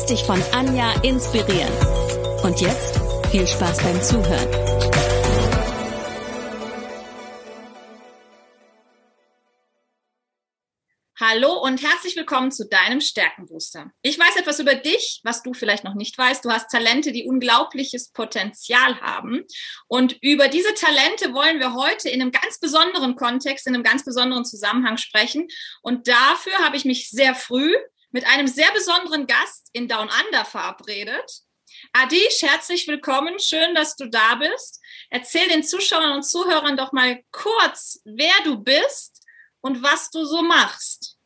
Lass dich von Anja inspirieren. Und jetzt viel Spaß beim Zuhören. Hallo und herzlich willkommen zu deinem Stärkenbooster. Ich weiß etwas über dich, was du vielleicht noch nicht weißt. Du hast Talente, die unglaubliches Potenzial haben. Und über diese Talente wollen wir heute in einem ganz besonderen Kontext, in einem ganz besonderen Zusammenhang sprechen. Und dafür habe ich mich sehr früh mit einem sehr besonderen Gast in Down Under verabredet. Adish, herzlich willkommen. Schön, dass du da bist. Erzähl den Zuschauern und Zuhörern doch mal kurz, wer du bist und was du so machst.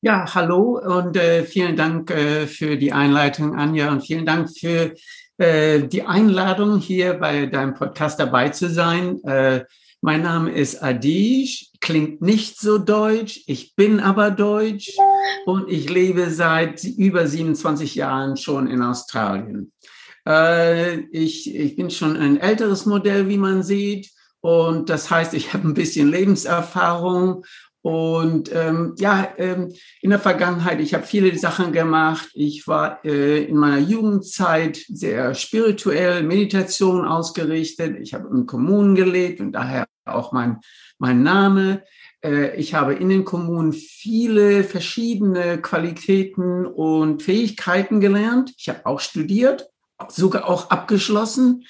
Ja, hallo und äh, vielen Dank äh, für die Einleitung, Anja, und vielen Dank für äh, die Einladung, hier bei deinem Podcast dabei zu sein. Mein Name ist Adish, klingt nicht so deutsch, ich bin aber deutsch und ich lebe seit über 27 Jahren schon in Australien. Äh, ich, ich bin schon ein älteres Modell, wie man sieht. Und das heißt, ich habe ein bisschen Lebenserfahrung und ähm, ja, ähm, in der Vergangenheit, ich habe viele Sachen gemacht. Ich war äh, in meiner Jugendzeit sehr spirituell, Meditation ausgerichtet. Ich habe in Kommunen gelebt und daher auch mein, mein Name. Äh, ich habe in den Kommunen viele verschiedene Qualitäten und Fähigkeiten gelernt. Ich habe auch studiert, sogar auch abgeschlossen.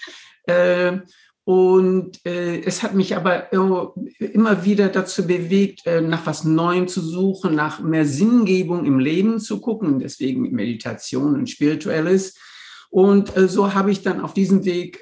Äh, und äh, es hat mich aber immer wieder dazu bewegt, nach was Neuem zu suchen, nach mehr Sinngebung im Leben zu gucken, deswegen Meditation und Spirituelles. Und so habe ich dann auf diesem Weg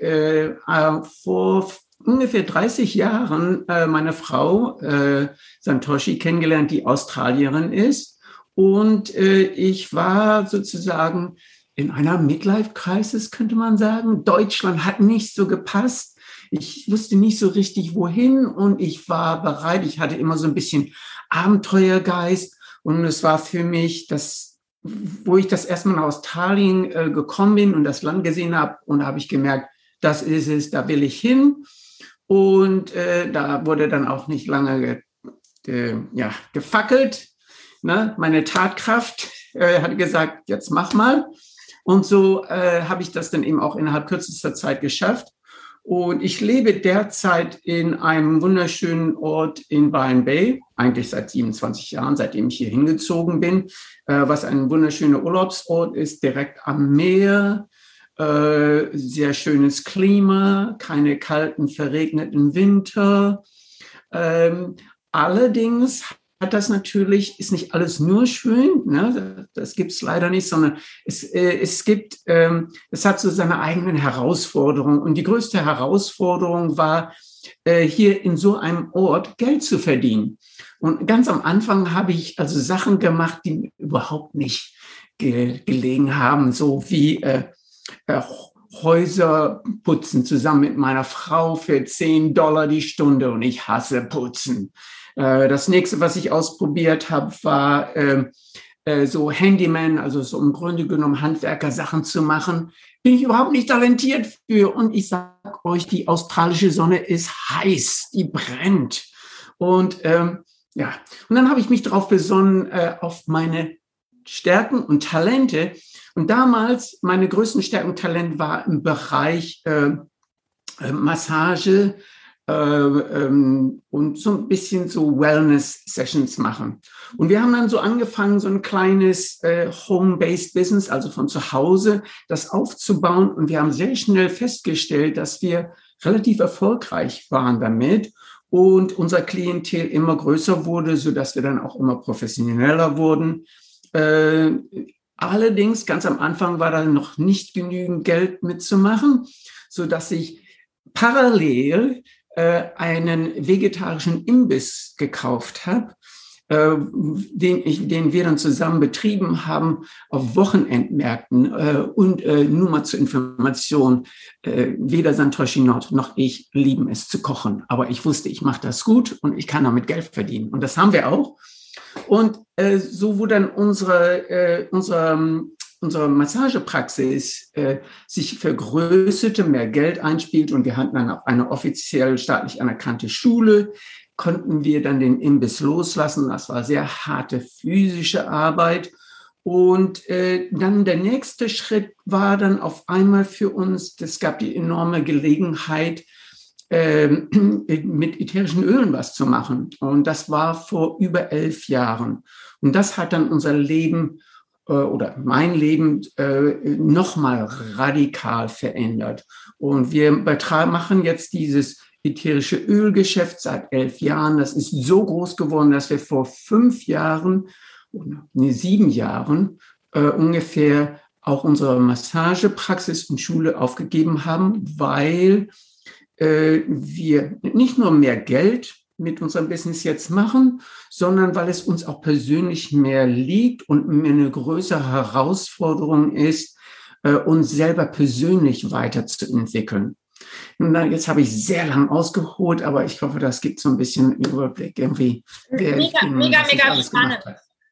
vor ungefähr 30 Jahren äh, meine Frau äh, Santoshi kennengelernt, die Australierin ist. Und äh, ich war sozusagen in einer Midlife-Crisis, könnte man sagen. Deutschland hat nicht so gepasst ich wusste nicht so richtig, wohin und ich war bereit. Ich hatte immer so ein bisschen Abenteuergeist und es war für mich das, wo ich das erstmal nach Australien äh, gekommen bin und das Land gesehen habe und habe ich gemerkt, das ist es, da will ich hin. Und äh, da wurde dann auch nicht lange ge, ge, ja, gefackelt. Ne? Meine Tatkraft äh, hat gesagt, jetzt mach mal. Und so äh, habe ich das dann eben auch innerhalb kürzester Zeit geschafft. Und ich lebe derzeit in einem wunderschönen Ort in Byron Bay, eigentlich seit 27 Jahren, seitdem ich hier hingezogen bin, äh, was ein wunderschöner Urlaubsort ist, direkt am Meer, äh, sehr schönes Klima, keine kalten, verregneten Winter. Ähm, allerdings hat das natürlich, ist nicht alles nur schön, ne? das gibt's leider nicht, sondern es, äh, es gibt, ähm, es hat so seine eigenen Herausforderungen. Und die größte Herausforderung war, äh, hier in so einem Ort Geld zu verdienen. Und ganz am Anfang habe ich also Sachen gemacht, die überhaupt nicht ge gelegen haben, so wie äh, Häuser putzen zusammen mit meiner Frau für 10 Dollar die Stunde und ich hasse putzen. Äh, das nächste, was ich ausprobiert habe, war äh, äh, so Handyman, also so im Grunde genommen Handwerker Sachen zu machen. Bin ich überhaupt nicht talentiert für. Und ich sag euch, die australische Sonne ist heiß, die brennt. Und ähm, ja, und dann habe ich mich darauf besonnen, äh, auf meine Stärken und Talente. Und damals, meine größten Stärken und Talent war im Bereich äh, äh Massage, äh, ähm, und so ein bisschen so Wellness-Sessions machen. Und wir haben dann so angefangen, so ein kleines äh, Home-Based Business, also von zu Hause, das aufzubauen. Und wir haben sehr schnell festgestellt, dass wir relativ erfolgreich waren damit und unser Klientel immer größer wurde, so dass wir dann auch immer professioneller wurden. Äh, allerdings ganz am Anfang war da noch nicht genügend Geld mitzumachen, so dass ich parallel äh, einen vegetarischen Imbiss gekauft habe, äh, den, ich, den wir dann zusammen betrieben haben auf Wochenendmärkten. Äh, und äh, nur mal zur Information, äh, weder Santoshi Nord noch ich lieben es zu kochen. Aber ich wusste, ich mache das gut und ich kann damit Geld verdienen. Und das haben wir auch. Und äh, so wurde dann unsere, äh, unsere, unsere Massagepraxis äh, sich vergrößerte, mehr Geld einspielt und wir hatten dann auch eine offiziell staatlich anerkannte Schule, konnten wir dann den Imbiss loslassen. Das war sehr harte physische Arbeit. Und äh, dann der nächste Schritt war dann auf einmal für uns, es gab die enorme Gelegenheit, äh, mit ätherischen Ölen was zu machen. Und das war vor über elf Jahren. Und das hat dann unser Leben äh, oder mein Leben äh, nochmal radikal verändert. Und wir machen jetzt dieses ätherische Ölgeschäft seit elf Jahren. Das ist so groß geworden, dass wir vor fünf Jahren, nee, sieben Jahren äh, ungefähr auch unsere Massagepraxis und Schule aufgegeben haben, weil äh, wir nicht nur mehr Geld mit unserem Business jetzt machen, sondern weil es uns auch persönlich mehr liegt und mir eine größere Herausforderung ist, äh, uns selber persönlich weiterzuentwickeln. Nun, jetzt habe ich sehr lang ausgeholt, aber ich hoffe, das gibt so ein bisschen Überblick irgendwie. Mega, bin, mega, mega spannend.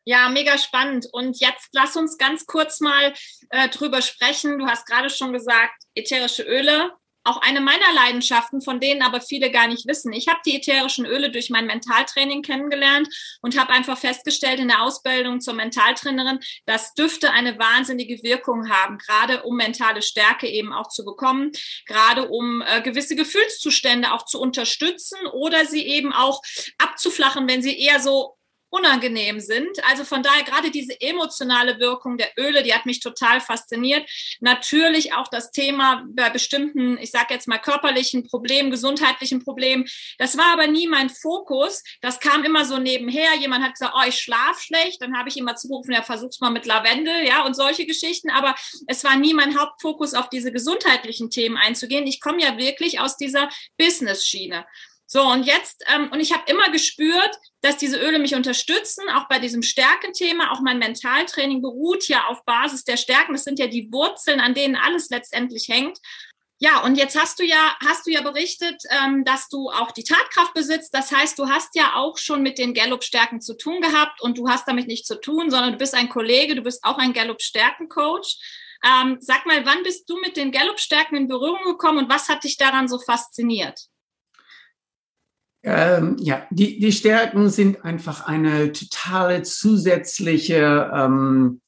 Ja, mega spannend. Und jetzt lass uns ganz kurz mal äh, drüber sprechen. Du hast gerade schon gesagt, ätherische Öle auch eine meiner Leidenschaften, von denen aber viele gar nicht wissen. Ich habe die ätherischen Öle durch mein Mentaltraining kennengelernt und habe einfach festgestellt in der Ausbildung zur Mentaltrainerin, dass Düfte eine wahnsinnige Wirkung haben, gerade um mentale Stärke eben auch zu bekommen, gerade um äh, gewisse Gefühlszustände auch zu unterstützen oder sie eben auch abzuflachen, wenn sie eher so unangenehm sind. Also von daher gerade diese emotionale Wirkung der Öle, die hat mich total fasziniert. Natürlich auch das Thema bei bestimmten, ich sage jetzt mal körperlichen Problemen, gesundheitlichen Problemen. Das war aber nie mein Fokus. Das kam immer so nebenher. Jemand hat gesagt, oh, ich schlaf schlecht. Dann habe ich immer zugerufen, ja, versuch's mal mit Lavendel, ja, und solche Geschichten. Aber es war nie mein Hauptfokus, auf diese gesundheitlichen Themen einzugehen. Ich komme ja wirklich aus dieser Business-Schiene. So, und jetzt, ähm, und ich habe immer gespürt, dass diese Öle mich unterstützen, auch bei diesem Stärkenthema. Auch mein Mentaltraining beruht ja auf Basis der Stärken. Das sind ja die Wurzeln, an denen alles letztendlich hängt. Ja, und jetzt hast du ja, hast du ja berichtet, ähm, dass du auch die Tatkraft besitzt. Das heißt, du hast ja auch schon mit den Gallup-Stärken zu tun gehabt und du hast damit nicht zu tun, sondern du bist ein Kollege, du bist auch ein Gallup-Stärken-Coach. Ähm, sag mal, wann bist du mit den Gallup-Stärken in Berührung gekommen und was hat dich daran so fasziniert? Ähm, ja, die, die Stärken sind einfach eine totale zusätzliche ähm,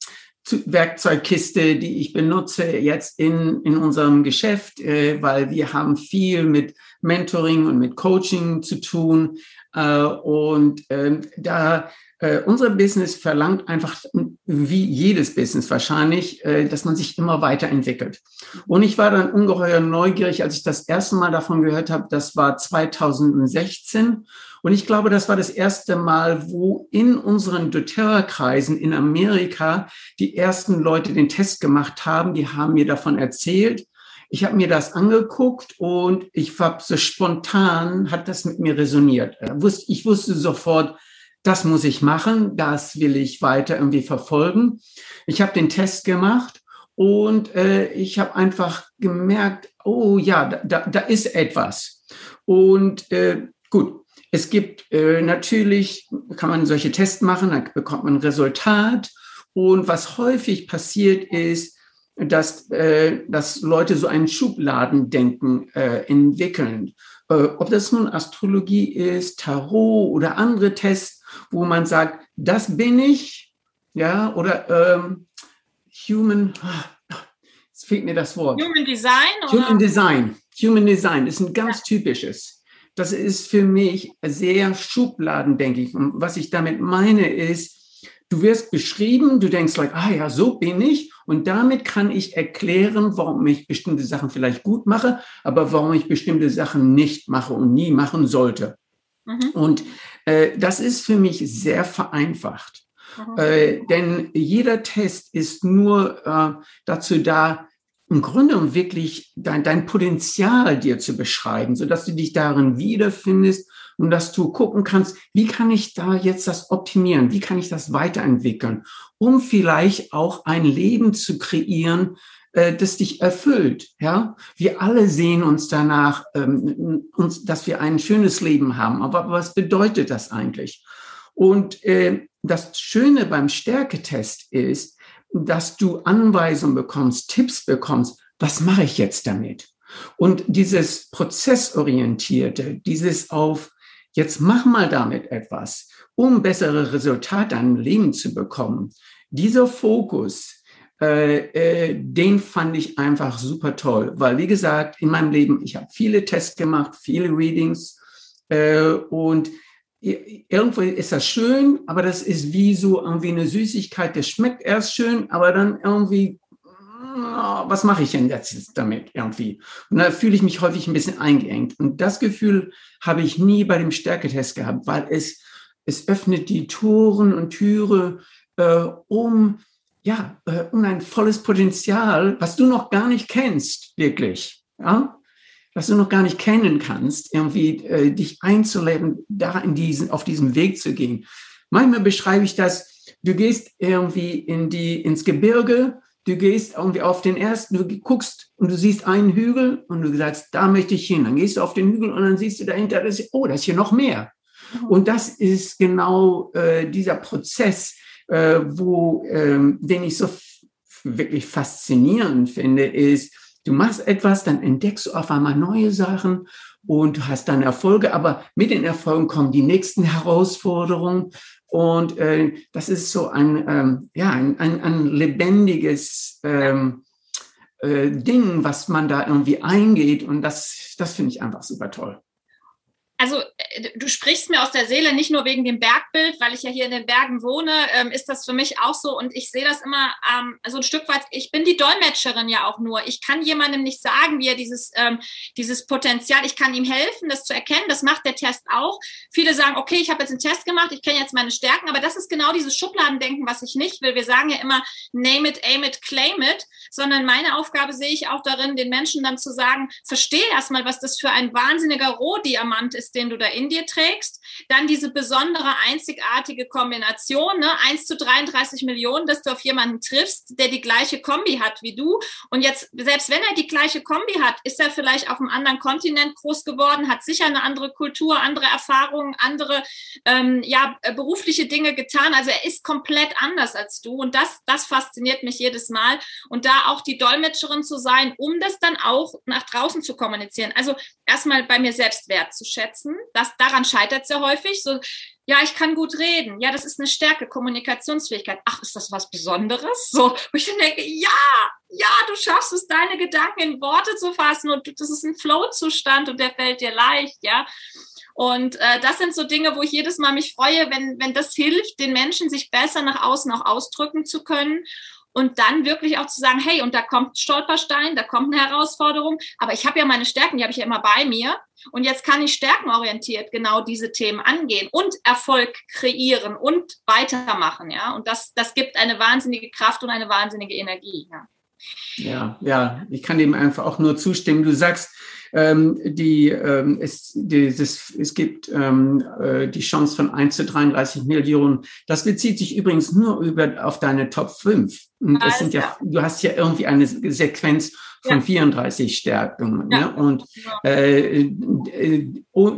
Werkzeugkiste, die ich benutze jetzt in, in unserem Geschäft, äh, weil wir haben viel mit Mentoring und mit Coaching zu tun. Äh, und äh, da äh, unser Business verlangt einfach, wie jedes Business wahrscheinlich, äh, dass man sich immer weiterentwickelt. Und ich war dann ungeheuer neugierig, als ich das erste Mal davon gehört habe. Das war 2016. Und ich glaube, das war das erste Mal, wo in unseren doTERRA-Kreisen in Amerika die ersten Leute den Test gemacht haben. Die haben mir davon erzählt. Ich habe mir das angeguckt und ich war so spontan, hat das mit mir resoniert. Äh, ich wusste sofort, das muss ich machen, das will ich weiter irgendwie verfolgen. Ich habe den Test gemacht und äh, ich habe einfach gemerkt, oh ja, da, da ist etwas. Und äh, gut, es gibt äh, natürlich, kann man solche Tests machen, dann bekommt man ein Resultat. Und was häufig passiert ist, dass, äh, dass Leute so ein Schubladendenken äh, entwickeln. Äh, ob das nun Astrologie ist, Tarot oder andere Tests, wo man sagt, das bin ich, ja, oder ähm, Human, jetzt fehlt mir das Wort. Human Design? Oder? Human Design. Human Design ist ein ganz ja. typisches. Das ist für mich sehr Schubladen, denke ich. Und was ich damit meine ist, du wirst beschrieben, du denkst like, ah ja, so bin ich. Und damit kann ich erklären, warum ich bestimmte Sachen vielleicht gut mache, aber warum ich bestimmte Sachen nicht mache und nie machen sollte. Mhm. Und das ist für mich sehr vereinfacht. Mhm. Äh, denn jeder Test ist nur äh, dazu da, im Grunde um wirklich dein, dein Potenzial dir zu beschreiben, so dass du dich darin wiederfindest, und dass du gucken kannst, wie kann ich da jetzt das optimieren? Wie kann ich das weiterentwickeln? Um vielleicht auch ein Leben zu kreieren, äh, das dich erfüllt. Ja, wir alle sehen uns danach, ähm, uns, dass wir ein schönes Leben haben. Aber was bedeutet das eigentlich? Und äh, das Schöne beim Stärketest ist, dass du Anweisungen bekommst, Tipps bekommst. Was mache ich jetzt damit? Und dieses Prozessorientierte, dieses auf, jetzt mach mal damit etwas, um bessere Resultate an Leben zu bekommen. Dieser Fokus, äh, äh, den fand ich einfach super toll, weil wie gesagt, in meinem Leben, ich habe viele Tests gemacht, viele Readings äh, und irgendwo ist das schön, aber das ist wie so irgendwie eine Süßigkeit, das schmeckt erst schön, aber dann irgendwie, was mache ich denn jetzt damit irgendwie? Und da fühle ich mich häufig ein bisschen eingeengt. Und das Gefühl habe ich nie bei dem Stärketest gehabt, weil es, es öffnet die Toren und Türe, äh, um ja, äh, um ein volles Potenzial, was du noch gar nicht kennst, wirklich, ja, was du noch gar nicht kennen kannst, irgendwie äh, dich einzuleben, da in diesen, auf diesem Weg zu gehen. Manchmal beschreibe ich das, du gehst irgendwie in die, ins Gebirge, du gehst irgendwie auf den ersten, du guckst und du siehst einen Hügel und du sagst, da möchte ich hin. Dann gehst du auf den Hügel und dann siehst du dahinter, das, oh, da ist hier noch mehr. Mhm. Und das ist genau äh, dieser Prozess, äh, wo, ähm, den ich so wirklich faszinierend finde, ist, du machst etwas, dann entdeckst du auf einmal neue Sachen und hast dann Erfolge, aber mit den Erfolgen kommen die nächsten Herausforderungen. Und äh, das ist so ein, ähm, ja, ein, ein, ein lebendiges ähm, äh, Ding, was man da irgendwie eingeht. Und das, das finde ich einfach super toll also äh, du sprichst mir aus der Seele, nicht nur wegen dem Bergbild, weil ich ja hier in den Bergen wohne, ähm, ist das für mich auch so und ich sehe das immer ähm, so ein Stück weit, ich bin die Dolmetscherin ja auch nur. Ich kann jemandem nicht sagen, wie er dieses, ähm, dieses Potenzial, ich kann ihm helfen, das zu erkennen, das macht der Test auch. Viele sagen, okay, ich habe jetzt einen Test gemacht, ich kenne jetzt meine Stärken, aber das ist genau dieses Schubladendenken, was ich nicht will. Wir sagen ja immer, name it, aim it, claim it, sondern meine Aufgabe sehe ich auch darin, den Menschen dann zu sagen, verstehe erstmal, was das für ein wahnsinniger Rohdiamant ist, ist, den du da in dir trägst. Dann diese besondere, einzigartige Kombination, ne? 1 zu 33 Millionen, dass du auf jemanden triffst, der die gleiche Kombi hat wie du. Und jetzt, selbst wenn er die gleiche Kombi hat, ist er vielleicht auf einem anderen Kontinent groß geworden, hat sicher eine andere Kultur, andere Erfahrungen, andere ähm, ja, äh, berufliche Dinge getan. Also er ist komplett anders als du. Und das, das fasziniert mich jedes Mal. Und da auch die Dolmetscherin zu sein, um das dann auch nach draußen zu kommunizieren. Also erstmal bei mir selbst wertzuschätzen umsetzen. Das, daran scheitert es ja häufig. So, ja, ich kann gut reden. Ja, das ist eine Stärke, Kommunikationsfähigkeit. Ach, ist das was Besonderes? So, wo ich dann denke, ja, ja, du schaffst es, deine Gedanken in Worte zu fassen und das ist ein Flow-Zustand und der fällt dir leicht, ja. Und äh, das sind so Dinge, wo ich jedes Mal mich freue, wenn, wenn das hilft, den Menschen sich besser nach außen auch ausdrücken zu können und dann wirklich auch zu sagen, hey, und da kommt Stolperstein, da kommt eine Herausforderung, aber ich habe ja meine Stärken, die habe ich ja immer bei mir und jetzt kann ich stärkenorientiert genau diese Themen angehen und Erfolg kreieren und weitermachen, ja, und das, das gibt eine wahnsinnige Kraft und eine wahnsinnige Energie, ja. Ja, ja, ich kann dem einfach auch nur zustimmen. Du sagst, ähm, die, ähm, es, dieses, es gibt ähm, äh, die Chance von 1 zu 33 Millionen. Das bezieht sich übrigens nur über, auf deine Top 5. Und das sind ja, du hast ja irgendwie eine Sequenz von ja. 34 Stärken. Ja. Ne? Und äh, äh,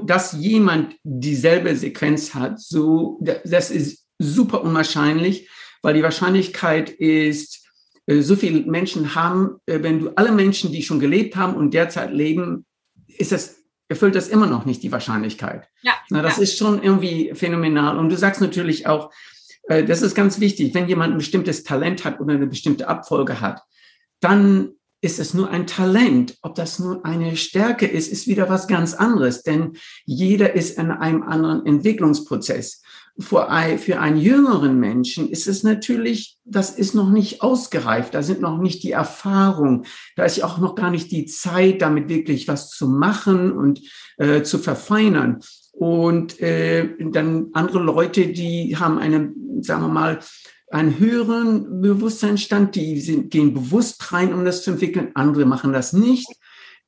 dass jemand dieselbe Sequenz hat, so, das ist super unwahrscheinlich, weil die Wahrscheinlichkeit ist, so viele Menschen haben, äh, wenn du alle Menschen, die schon gelebt haben und derzeit leben, ist das, erfüllt das immer noch nicht die Wahrscheinlichkeit. Ja. Na, das ja. ist schon irgendwie phänomenal. Und du sagst natürlich auch, äh, das ist ganz wichtig, wenn jemand ein bestimmtes Talent hat oder eine bestimmte Abfolge hat, dann ist es nur ein Talent. Ob das nur eine Stärke ist, ist wieder was ganz anderes, denn jeder ist in einem anderen Entwicklungsprozess für einen jüngeren Menschen ist es natürlich, das ist noch nicht ausgereift, da sind noch nicht die Erfahrungen, da ist auch noch gar nicht die Zeit, damit wirklich was zu machen und äh, zu verfeinern. Und äh, dann andere Leute, die haben einen, sagen wir mal, einen höheren Bewusstseinsstand, die sind, gehen bewusst rein, um das zu entwickeln. Andere machen das nicht.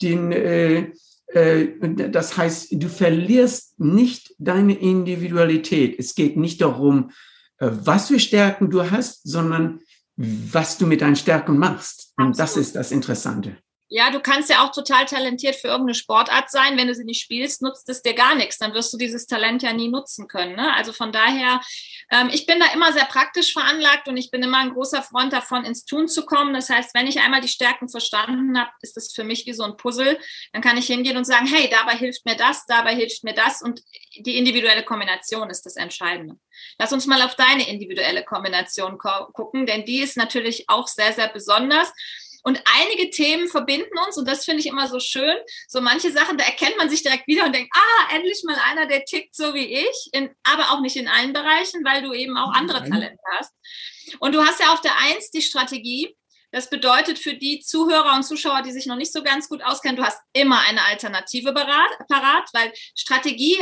Den, äh, das heißt, du verlierst nicht deine Individualität. Es geht nicht darum, äh, was für Stärken du hast, sondern was du mit deinen Stärken machst. Und Absolut. das ist das Interessante. Ja, du kannst ja auch total talentiert für irgendeine Sportart sein. Wenn du sie nicht spielst, nutzt es dir gar nichts. Dann wirst du dieses Talent ja nie nutzen können. Ne? Also von daher, ähm, ich bin da immer sehr praktisch veranlagt und ich bin immer ein großer Freund davon, ins Tun zu kommen. Das heißt, wenn ich einmal die Stärken verstanden habe, ist das für mich wie so ein Puzzle. Dann kann ich hingehen und sagen, hey, dabei hilft mir das, dabei hilft mir das. Und die individuelle Kombination ist das Entscheidende. Lass uns mal auf deine individuelle Kombination gucken, denn die ist natürlich auch sehr, sehr besonders. Und einige Themen verbinden uns und das finde ich immer so schön. So manche Sachen, da erkennt man sich direkt wieder und denkt, ah, endlich mal einer, der tickt so wie ich, in, aber auch nicht in allen Bereichen, weil du eben auch andere Talente hast. Und du hast ja auf der Eins die Strategie. Das bedeutet für die Zuhörer und Zuschauer, die sich noch nicht so ganz gut auskennen, du hast immer eine Alternative parat, weil Strategie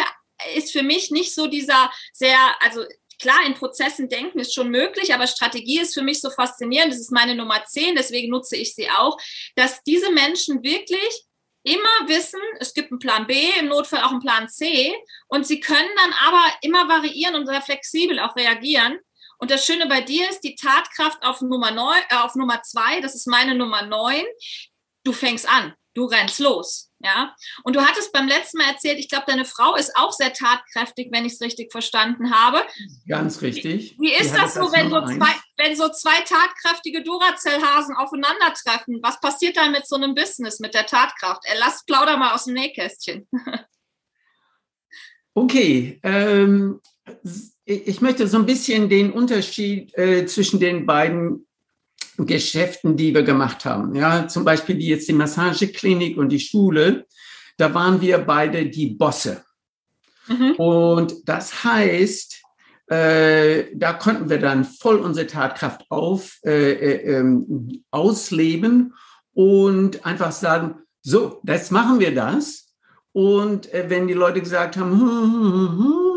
ist für mich nicht so dieser sehr, also klar, in Prozessen denken ist schon möglich, aber Strategie ist für mich so faszinierend. Das ist meine Nummer 10, deswegen nutze ich sie auch, dass diese Menschen wirklich immer wissen, es gibt einen Plan B, im Notfall auch einen Plan C und sie können dann aber immer variieren und sehr flexibel auch reagieren. Und das Schöne bei dir ist die Tatkraft auf Nummer neun, äh, auf Nummer zwei, das ist meine Nummer neun. Du fängst an, du rennst los. Ja, und du hattest beim letzten Mal erzählt, ich glaube, deine Frau ist auch sehr tatkräftig, wenn ich es richtig verstanden habe. Ganz richtig. Wie, wie ist das so, wenn so, zwei, wenn so zwei tatkräftige Duracell-Hasen aufeinandertreffen? Was passiert dann mit so einem Business, mit der Tatkraft? Er lasst plauder mal aus dem Nähkästchen. okay, ähm, ich möchte so ein bisschen den Unterschied äh, zwischen den beiden Geschäften, die wir gemacht haben. Ja, zum Beispiel die jetzt die Massageklinik und die Schule. Da waren wir beide die Bosse. Mhm. Und das heißt, äh, da konnten wir dann voll unsere Tatkraft auf, äh, äh, ähm, ausleben und einfach sagen, so, jetzt machen wir das. Und äh, wenn die Leute gesagt haben, hm, hm, hm,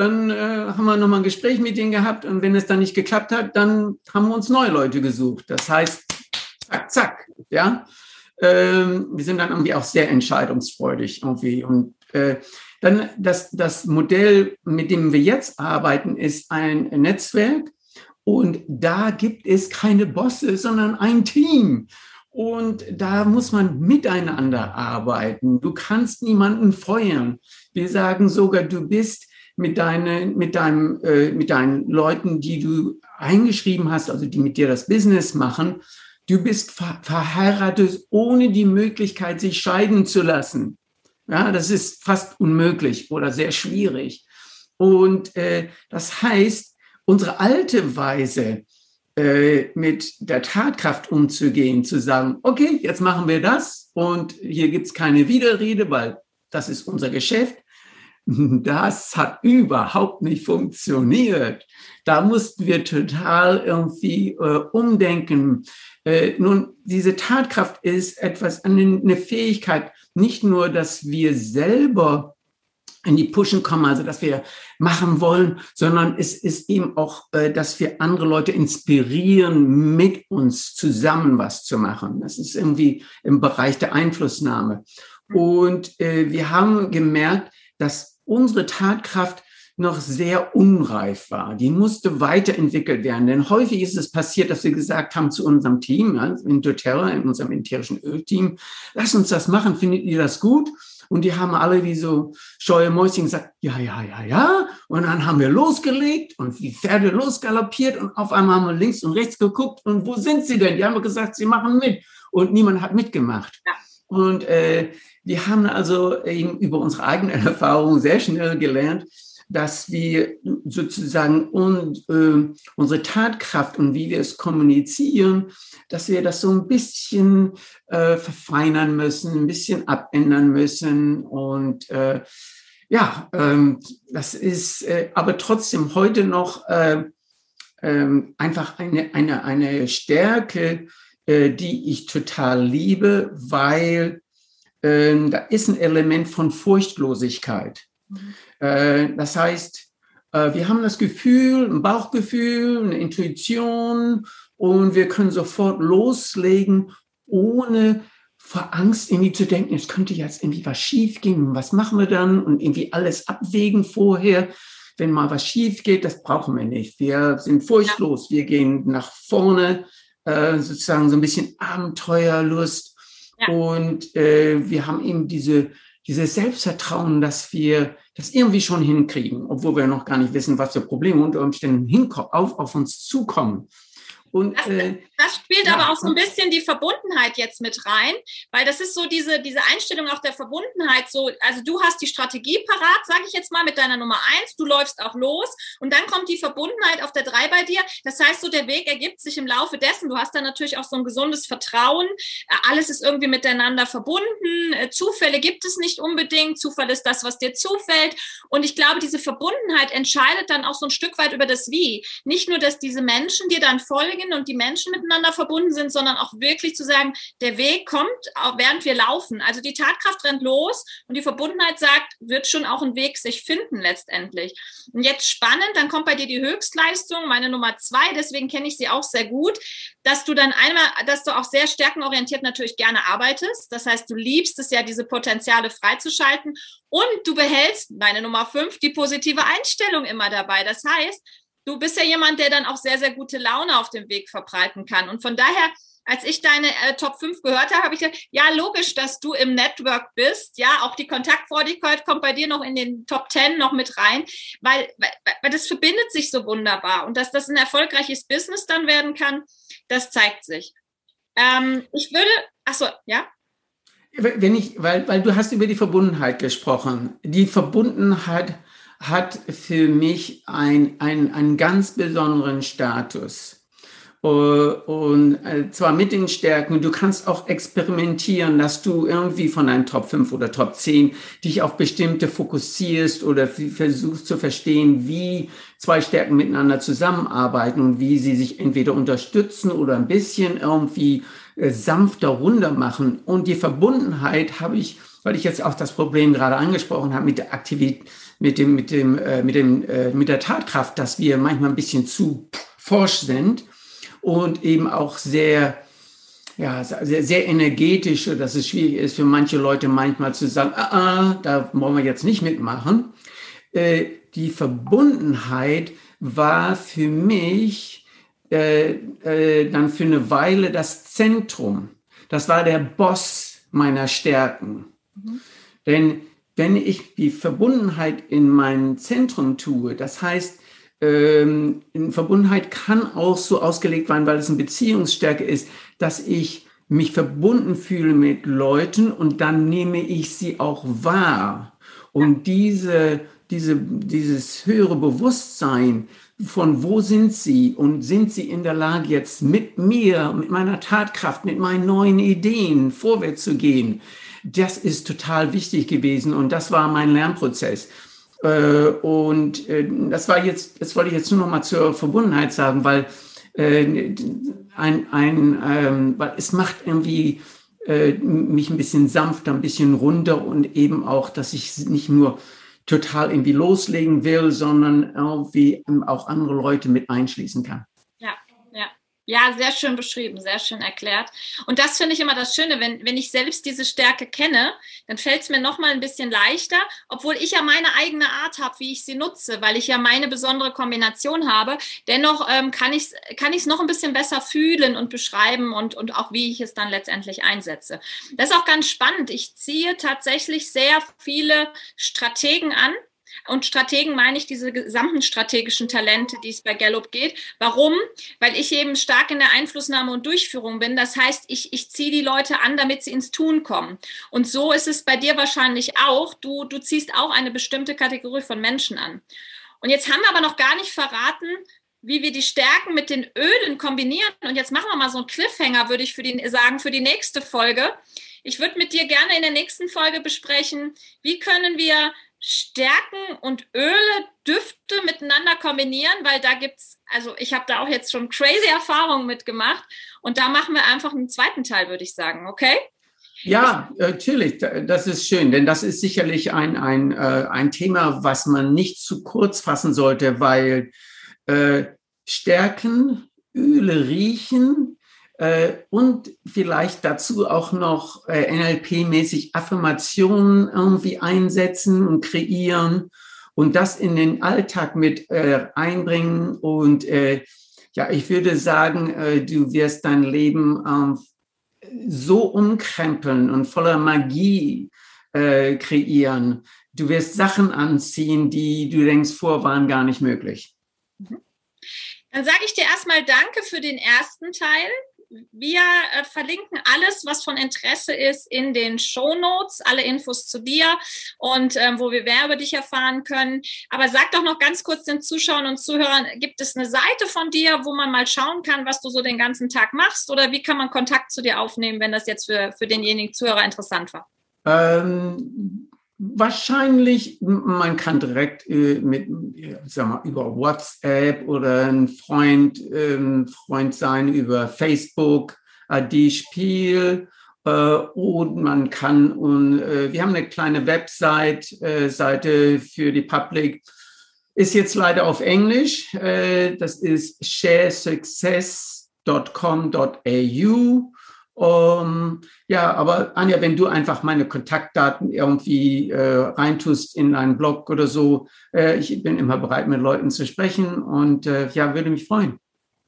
dann äh, haben wir nochmal ein Gespräch mit denen gehabt und wenn es dann nicht geklappt hat, dann haben wir uns neue Leute gesucht. Das heißt, zack, zack, ja. Ähm, wir sind dann irgendwie auch sehr entscheidungsfreudig irgendwie und äh, dann das, das Modell, mit dem wir jetzt arbeiten, ist ein Netzwerk und da gibt es keine Bosse, sondern ein Team. Und da muss man miteinander arbeiten. Du kannst niemanden feuern. Wir sagen sogar, du bist mit, deine, mit, deinem, äh, mit deinen Leuten, die du eingeschrieben hast, also die mit dir das Business machen, du bist ver verheiratet ohne die Möglichkeit, sich scheiden zu lassen. Ja, das ist fast unmöglich oder sehr schwierig. Und äh, das heißt, unsere alte Weise, äh, mit der Tatkraft umzugehen, zu sagen, okay, jetzt machen wir das und hier gibt es keine Widerrede, weil das ist unser Geschäft. Das hat überhaupt nicht funktioniert. Da mussten wir total irgendwie äh, umdenken. Äh, nun, diese Tatkraft ist etwas, eine, eine Fähigkeit, nicht nur, dass wir selber in die Pushen kommen, also dass wir machen wollen, sondern es ist eben auch, äh, dass wir andere Leute inspirieren, mit uns zusammen was zu machen. Das ist irgendwie im Bereich der Einflussnahme. Und äh, wir haben gemerkt, dass unsere Tatkraft noch sehr unreif war. Die musste weiterentwickelt werden. Denn häufig ist es passiert, dass wir gesagt haben zu unserem Team, in doTERRA, in unserem ätherischen Ölteam, lass uns das machen, findet ihr das gut? Und die haben alle wie so scheue Mäuschen gesagt, ja, ja, ja, ja. Und dann haben wir losgelegt und die Pferde losgaloppiert und auf einmal haben wir links und rechts geguckt und wo sind sie denn? Die haben gesagt, sie machen mit. Und niemand hat mitgemacht. Ja. Und äh, wir haben also eben über unsere eigene Erfahrung sehr schnell gelernt, dass wir sozusagen und, äh, unsere Tatkraft und wie wir es kommunizieren, dass wir das so ein bisschen äh, verfeinern müssen, ein bisschen abändern müssen. Und äh, ja, ähm, das ist äh, aber trotzdem heute noch äh, äh, einfach eine, eine, eine Stärke, äh, die ich total liebe, weil ähm, da ist ein Element von Furchtlosigkeit. Mhm. Äh, das heißt, äh, wir haben das Gefühl, ein Bauchgefühl, eine Intuition und wir können sofort loslegen, ohne vor Angst irgendwie zu denken, es könnte jetzt irgendwie was schief gehen, was machen wir dann und irgendwie alles abwägen vorher. Wenn mal was schief geht, das brauchen wir nicht. Wir sind furchtlos, wir gehen nach vorne, äh, sozusagen so ein bisschen Abenteuerlust ja. und äh, wir haben eben diese, dieses Selbstvertrauen, dass wir das irgendwie schon hinkriegen, obwohl wir noch gar nicht wissen, was für Probleme unter Umständen auf, auf uns zukommen. Und, das, äh, das spielt ja, aber auch so ein bisschen die Verbundenheit jetzt mit rein, weil das ist so diese, diese Einstellung auch der Verbundenheit. So, also du hast die Strategie parat, sage ich jetzt mal, mit deiner Nummer eins, du läufst auch los und dann kommt die Verbundenheit auf der drei bei dir. Das heißt, so der Weg ergibt sich im Laufe dessen. Du hast dann natürlich auch so ein gesundes Vertrauen. Äh, alles ist irgendwie miteinander verbunden. Äh, Zufälle gibt es nicht unbedingt. Zufall ist das, was dir zufällt. Und ich glaube, diese Verbundenheit entscheidet dann auch so ein Stück weit über das Wie. Nicht nur, dass diese Menschen dir dann folgen, Kolleginnen und die Menschen miteinander verbunden sind, sondern auch wirklich zu sagen, der Weg kommt, während wir laufen. Also die Tatkraft rennt los und die Verbundenheit sagt, wird schon auch ein Weg sich finden letztendlich. Und jetzt spannend, dann kommt bei dir die Höchstleistung, meine Nummer zwei, deswegen kenne ich sie auch sehr gut, dass du dann einmal, dass du auch sehr stärkenorientiert natürlich gerne arbeitest. Das heißt, du liebst es ja, diese Potenziale freizuschalten und du behältst, meine Nummer fünf, die positive Einstellung immer dabei. Das heißt, du bist ja jemand, der dann auch sehr, sehr gute Laune auf dem Weg verbreiten kann. Und von daher, als ich deine äh, Top 5 gehört habe, habe ich gedacht, ja, logisch, dass du im Network bist. Ja, auch die Kontaktfreudigkeit kommt bei dir noch in den Top 10 noch mit rein, weil, weil, weil das verbindet sich so wunderbar. Und dass das ein erfolgreiches Business dann werden kann, das zeigt sich. Ähm, ich würde, ach so, ja? Wenn ich, weil, weil du hast über die Verbundenheit gesprochen. Die Verbundenheit hat für mich ein, ein, einen ganz besonderen Status. Äh, und äh, zwar mit den Stärken, du kannst auch experimentieren, dass du irgendwie von deinen Top 5 oder Top 10 dich auf bestimmte fokussierst oder versuchst zu verstehen, wie zwei Stärken miteinander zusammenarbeiten und wie sie sich entweder unterstützen oder ein bisschen irgendwie äh, sanfter runter machen. Und die Verbundenheit habe ich, weil ich jetzt auch das Problem gerade angesprochen habe mit der Aktivität, mit dem, mit dem, äh, mit dem, äh, mit der Tatkraft, dass wir manchmal ein bisschen zu forsch sind und eben auch sehr, ja, sehr, sehr energetisch, dass es schwierig ist für manche Leute manchmal zu sagen, ah, ah da wollen wir jetzt nicht mitmachen. Äh, die Verbundenheit war für mich äh, äh, dann für eine Weile das Zentrum. Das war der Boss meiner Stärken. Mhm. Denn wenn ich die Verbundenheit in mein Zentrum tue, das heißt, ähm, Verbundenheit kann auch so ausgelegt werden, weil es eine Beziehungsstärke ist, dass ich mich verbunden fühle mit Leuten und dann nehme ich sie auch wahr. Und diese, diese, dieses höhere Bewusstsein, von wo sind sie und sind sie in der Lage jetzt mit mir, mit meiner Tatkraft, mit meinen neuen Ideen vorwärts zu gehen, das ist total wichtig gewesen und das war mein Lernprozess. Äh, und äh, das war jetzt, das wollte ich jetzt nur noch mal zur Verbundenheit sagen, weil äh, ein, ein, ähm, weil es macht irgendwie mich ein bisschen sanfter, ein bisschen runter und eben auch, dass ich nicht nur total irgendwie loslegen will, sondern irgendwie auch andere Leute mit einschließen kann. Ja, sehr schön beschrieben, sehr schön erklärt. Und das finde ich immer das Schöne, wenn, wenn ich selbst diese Stärke kenne, dann fällt es mir nochmal ein bisschen leichter, obwohl ich ja meine eigene Art habe, wie ich sie nutze, weil ich ja meine besondere Kombination habe. Dennoch ähm, kann ich es kann ich's noch ein bisschen besser fühlen und beschreiben und, und auch, wie ich es dann letztendlich einsetze. Das ist auch ganz spannend. Ich ziehe tatsächlich sehr viele Strategen an, und Strategen meine ich diese gesamten strategischen Talente, die es bei Gallup geht. Warum? Weil ich eben stark in der Einflussnahme und Durchführung bin. Das heißt, ich, ich ziehe die Leute an, damit sie ins Tun kommen. Und so ist es bei dir wahrscheinlich auch. Du, du ziehst auch eine bestimmte Kategorie von Menschen an. Und jetzt haben wir aber noch gar nicht verraten, wie wir die Stärken mit den Ölen kombinieren. Und jetzt machen wir mal so einen Cliffhanger, würde ich für die, sagen, für die nächste Folge. Ich würde mit dir gerne in der nächsten Folge besprechen, wie können wir Stärken und Öle, Düfte miteinander kombinieren, weil da gibt's, also ich habe da auch jetzt schon crazy Erfahrungen mitgemacht und da machen wir einfach einen zweiten Teil, würde ich sagen, okay? Ja, natürlich, das ist schön, denn das ist sicherlich ein, ein, äh, ein Thema, was man nicht zu kurz fassen sollte, weil äh, Stärken, Öle riechen, Äh, und vielleicht dazu auch noch äh, NLP-mäßig Affirmationen irgendwie einsetzen und kreieren und das in den Alltag mit äh, einbringen. Und äh, ja, ich würde sagen, äh, du wirst dein Leben ähm, so umkrempeln und voller Magie äh, kreieren. Du wirst Sachen anziehen, die du denkst, vor waren gar nicht möglich. Mhm. Dann sage ich dir erstmal Danke für den ersten Teil. Wir äh, verlinken alles, was von Interesse ist, in den Show Notes, alle Infos zu dir und ähm, wo wir mehr über dich erfahren können. Aber sag doch noch ganz kurz den Zuschauern und Zuhörern, gibt es eine Seite von dir, wo man mal schauen kann, was du so den ganzen Tag machst? Oder wie kann man Kontakt zu dir aufnehmen, wenn das jetzt für, für denjenigen Zuhörer interessant war? Ähm Wahrscheinlich, man kann direkt äh, mit, sag mal, über WhatsApp oder ein Freund, ähm, Freund sein über Facebook, die Spiel. Äh, und man kann, und äh, wir haben eine kleine Website, äh, Seite für die Public, ist jetzt leider auf Englisch. Äh, das ist sharesuccess.com.au. Um, ja, aber Anja, wenn du einfach meine Kontaktdaten irgendwie äh, reintust in einen Blog oder so, äh, ich bin immer bereit, mit Leuten zu sprechen und äh, ja, würde mich freuen.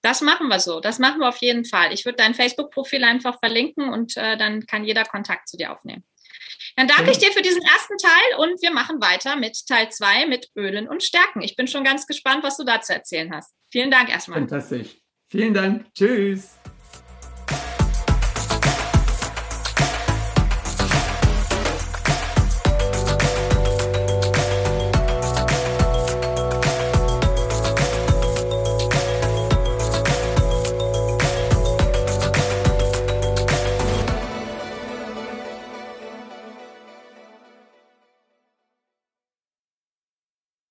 Das machen wir so. Das machen wir auf jeden Fall. Ich würde dein Facebook-Profil einfach verlinken und äh, dann kann jeder Kontakt zu dir aufnehmen. Dann danke ich dir für diesen ersten Teil und wir machen weiter mit Teil 2 mit Ölen und Stärken. Ich bin schon ganz gespannt, was du dazu erzählen hast. Vielen Dank erstmal. Fantastisch. Vielen Dank. Tschüss.